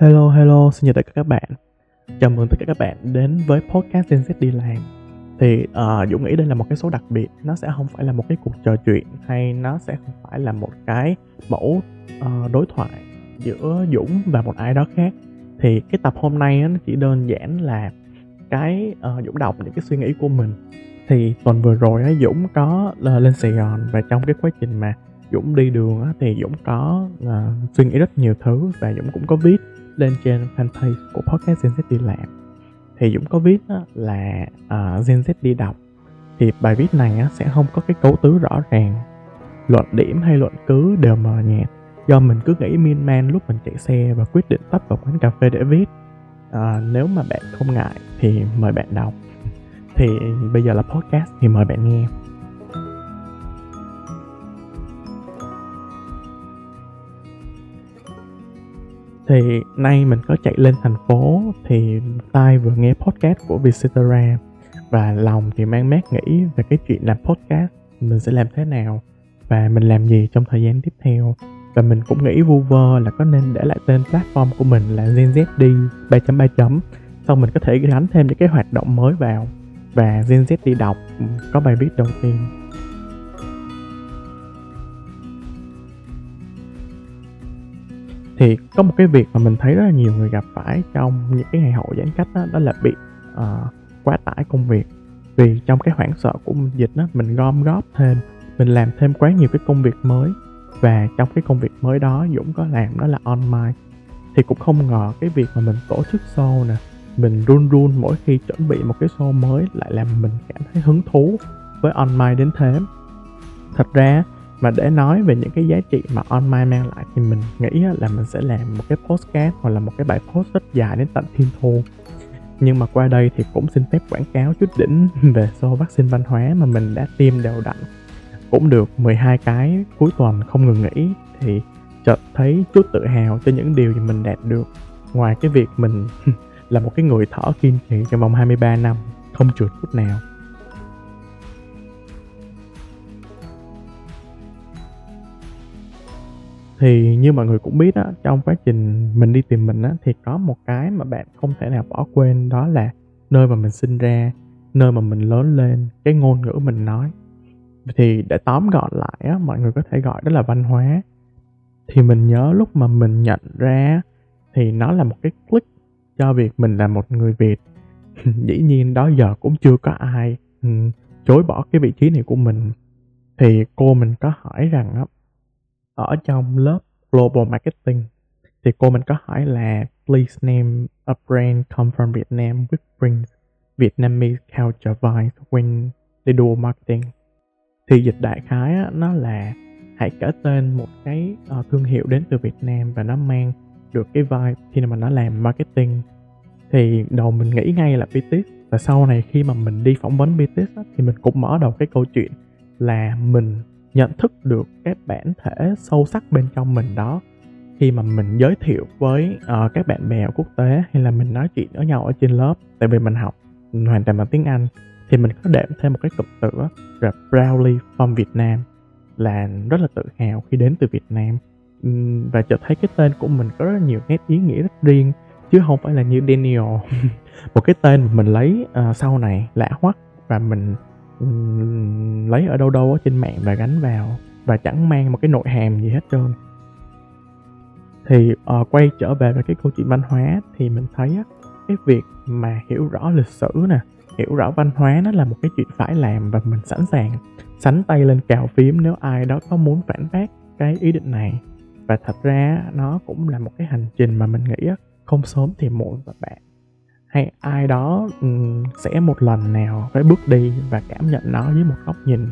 Hello hello, xin chào tất cả các bạn. Chào mừng tất cả các bạn đến với podcast Gen Z đi làm. Thì uh, Dũng nghĩ đây là một cái số đặc biệt Nó sẽ không phải là một cái cuộc trò chuyện Hay nó sẽ không phải là một cái mẫu uh, đối thoại Giữa Dũng và một ai đó khác. Thì cái tập hôm nay nó chỉ đơn giản là Cái uh, Dũng đọc những cái suy nghĩ của mình. Thì tuần vừa rồi á, Dũng có uh, lên Sài Gòn Và trong cái quá trình mà Dũng đi đường á, thì Dũng có uh, suy nghĩ rất nhiều thứ và Dũng cũng có viết lên trên fanpage của podcast Gen Z đi làm. Thì Dũng có viết là uh, Gen Z đi đọc. Thì bài viết này á, sẽ không có cái cấu tứ rõ ràng. Luận điểm hay luận cứ đều mờ nhạt. Do mình cứ nghĩ min man lúc mình chạy xe và quyết định tấp vào quán cà phê để viết. À, nếu mà bạn không ngại thì mời bạn đọc. Thì bây giờ là podcast thì mời bạn nghe. Thì nay mình có chạy lên thành phố thì tai vừa nghe podcast của Vietcetera và lòng thì mang mát nghĩ về cái chuyện làm podcast, mình sẽ làm thế nào và mình làm gì trong thời gian tiếp theo. Và mình cũng nghĩ vu vơ là có nên để lại tên platform của mình là Gen Z đi 3.3 chấm sau mình có thể gắn thêm những cái hoạt động mới vào. Và Gen Z đi đọc ừ, có bài viết đầu tiên. Thì có một cái việc mà mình thấy rất là nhiều người gặp phải trong những cái ngày hậu giãn cách đó, đó là bị uh, quá tải công việc. Vì trong cái hoảng sợ của dịch đó mình gom góp thêm mình làm thêm quá nhiều cái công việc mới. Và trong cái công việc mới đó Dũng có làm đó là online thì cũng không ngờ cái việc mà mình tổ chức show nè mình run run mỗi khi chuẩn bị một cái show mới lại làm mình cảm thấy hứng thú với online đến thế. Thật ra mà để nói về những cái giá trị mà online mang lại thì mình nghĩ là mình sẽ làm một cái postcard hoặc là một cái bài post rất dài đến tận thiên thu. Nhưng mà qua đây thì cũng xin phép quảng cáo chút đỉnh về show vaccine văn hóa mà mình đã tiêm đều đặn. Cũng được 12 cái cuối tuần không ngừng nghỉ thì chợt thấy chút tự hào cho những điều mà mình đạt được. Ngoài cái việc mình là một cái người thở kiên trì trong vòng 23 năm, không trượt phút nào. Thì như mọi người cũng biết á, trong quá trình mình đi tìm mình á, thì có một cái mà bạn không thể nào bỏ quên, đó là nơi mà mình sinh ra, nơi mà mình lớn lên, cái ngôn ngữ mình nói. Thì để tóm gọn lại á, mọi người có thể gọi đó là văn hóa. Thì mình nhớ lúc mà mình nhận ra thì nó là một cái click cho việc mình là một người việt. Dĩ nhiên đó giờ cũng chưa có ai ừ, chối bỏ cái vị trí này của mình. Thì cô mình có hỏi rằng á ở trong lớp Global Marketing thì cô mình có hỏi là please name a brand come from Vietnam which brings Vietnamese culture vibes when they do marketing. Thì dịch đại khái á, nó là hãy kể tên một cái uh, thương hiệu đến từ Việt Nam và nó mang được cái vibe khi mà nó làm marketing. Thì đầu mình nghĩ ngay là BTS và sau này khi mà mình đi phỏng vấn BTS á, thì mình cũng mở đầu cái câu chuyện là mình nhận thức được cái bản thể sâu sắc bên trong mình đó. Khi mà mình giới thiệu với uh, các bạn bè quốc tế hay là mình nói chuyện với nhau ở trên lớp tại vì mình học hoàn toàn bằng tiếng Anh thì mình có đệm thêm một cái cụm từ là proudly from Việt Nam là rất là tự hào khi đến từ Việt Nam và cho thấy cái tên của mình có rất nhiều nét ý nghĩa rất riêng chứ không phải là như Daniel. Một cái tên mà mình lấy uh, sau này lạ hoắc và mình lấy ở đâu đâu ở trên mạng và gắn vào. Và chẳng mang một cái nội hàm gì hết trơn. Thì uh, quay trở về với cái câu chuyện văn hóa thì mình thấy á, cái việc mà hiểu rõ lịch sử nè hiểu rõ văn hóa nó là một cái chuyện phải làm và mình sẵn sàng sánh tay lên cào phím nếu ai đó có muốn phản bác cái ý định này. Và thật ra nó cũng là một cái hành trình mà mình nghĩ không sớm thì muộn và bạn hay ai đó ừ, sẽ một lần nào phải bước đi và cảm nhận nó với một góc nhìn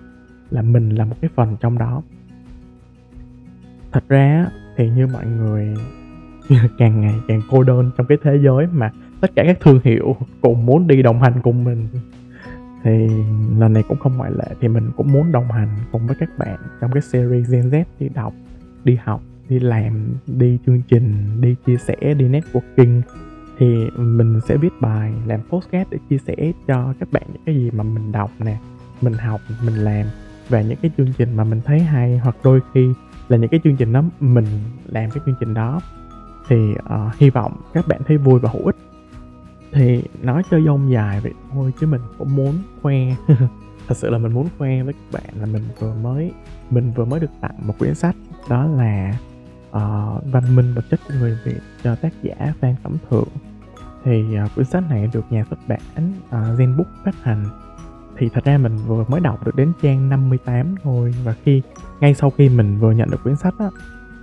là mình là một cái phần trong đó. Thật ra thì như mọi người càng ngày càng cô đơn trong cái thế giới mà tất cả các thương hiệu cùng muốn đi đồng hành cùng mình, thì lần này cũng không ngoại lệ thì mình cũng muốn đồng hành cùng với các bạn trong cái series Gen Z đi đọc, đi học, đi làm, đi chương trình, đi chia sẻ, đi networking thì mình sẽ viết bài làm postcard để chia sẻ cho các bạn những cái gì mà mình đọc nè mình học mình làm. Và những cái chương trình mà mình thấy hay hoặc đôi khi là những cái chương trình đó mình làm cái chương trình đó. Thì uh, hy vọng các bạn thấy vui và hữu ích. Thì nói cho dông dài vậy thôi chứ mình cũng muốn khoe. Thật sự là mình muốn khoe với các bạn là mình vừa mới mình vừa mới được tặng một quyển sách. Đó là uh, văn minh vật chất của người việt cho tác giả phan cẩm thượng. Thì uh, quyển sách này được nhà xuất bản uh, Zenbook phát hành. Thì thật ra mình vừa mới đọc được đến trang 58 thôi và khi ngay sau khi mình vừa nhận được quyển sách á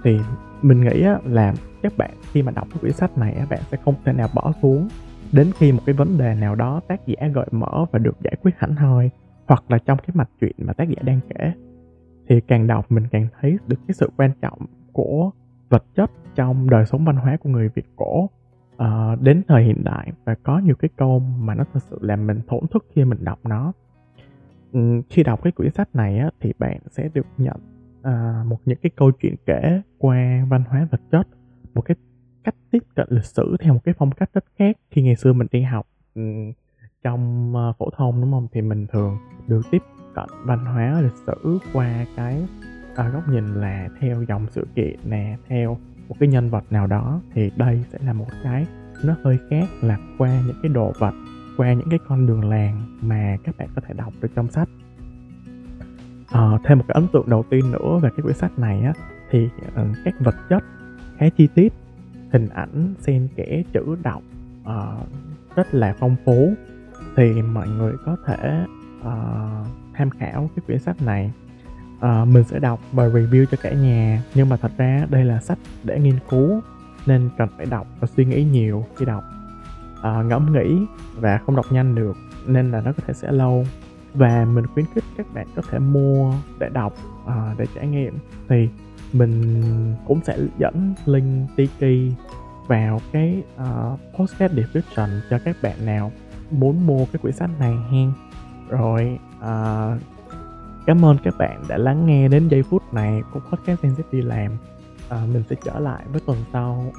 thì mình nghĩ á, là các bạn khi mà đọc cái quyển sách này á, bạn sẽ không thể nào bỏ xuống đến khi một cái vấn đề nào đó tác giả gợi mở và được giải quyết hẳn hoi hoặc là trong cái mạch truyện mà tác giả đang kể. Thì càng đọc mình càng thấy được cái sự quan trọng của vật chất trong đời sống văn hóa của người Việt cổ uh, đến thời hiện đại và có nhiều cái câu mà nó thật sự làm mình thổn thức khi mình đọc nó. Um, khi đọc cái quyển sách này á, thì bạn sẽ được nhận uh, một những cái câu chuyện kể qua văn hóa vật chất một cái cách tiếp cận lịch sử theo một cái phong cách rất khác khi ngày xưa mình đi học um, trong uh, phổ thông đúng không? Thì mình thường được tiếp cận văn hóa lịch sử qua cái à, góc nhìn là theo dòng sự kiện nè theo một cái nhân vật nào đó thì đây sẽ là một cái nó hơi khác là qua những cái đồ vật qua những cái con đường làng mà các bạn có thể đọc được trong sách. À, thêm một cái ấn tượng đầu tiên nữa về cái quyển sách này á thì uh, các vật chất khá chi tiết hình ảnh xen kẽ chữ đọc uh, rất là phong phú. Thì mọi người có thể uh, tham khảo cái quyển sách này uh, mình sẽ đọc và review cho cả nhà. Nhưng mà thật ra đây là sách để nghiên cứu nên cần phải đọc và suy nghĩ nhiều khi đọc. Uh, ngẫm nghĩ và không đọc nhanh được nên là nó có thể sẽ lâu. Và mình khuyến khích các bạn có thể mua để đọc uh, để trải nghiệm. Thì mình cũng sẽ dẫn link Tiki vào cái uh, podcast description cho các bạn nào muốn mua cái quyển sách này hen. Rồi uh, cảm ơn các bạn đã lắng nghe đến giây phút này của podcast Gen Z đi làm. À, mình sẽ trở lại với tuần sau.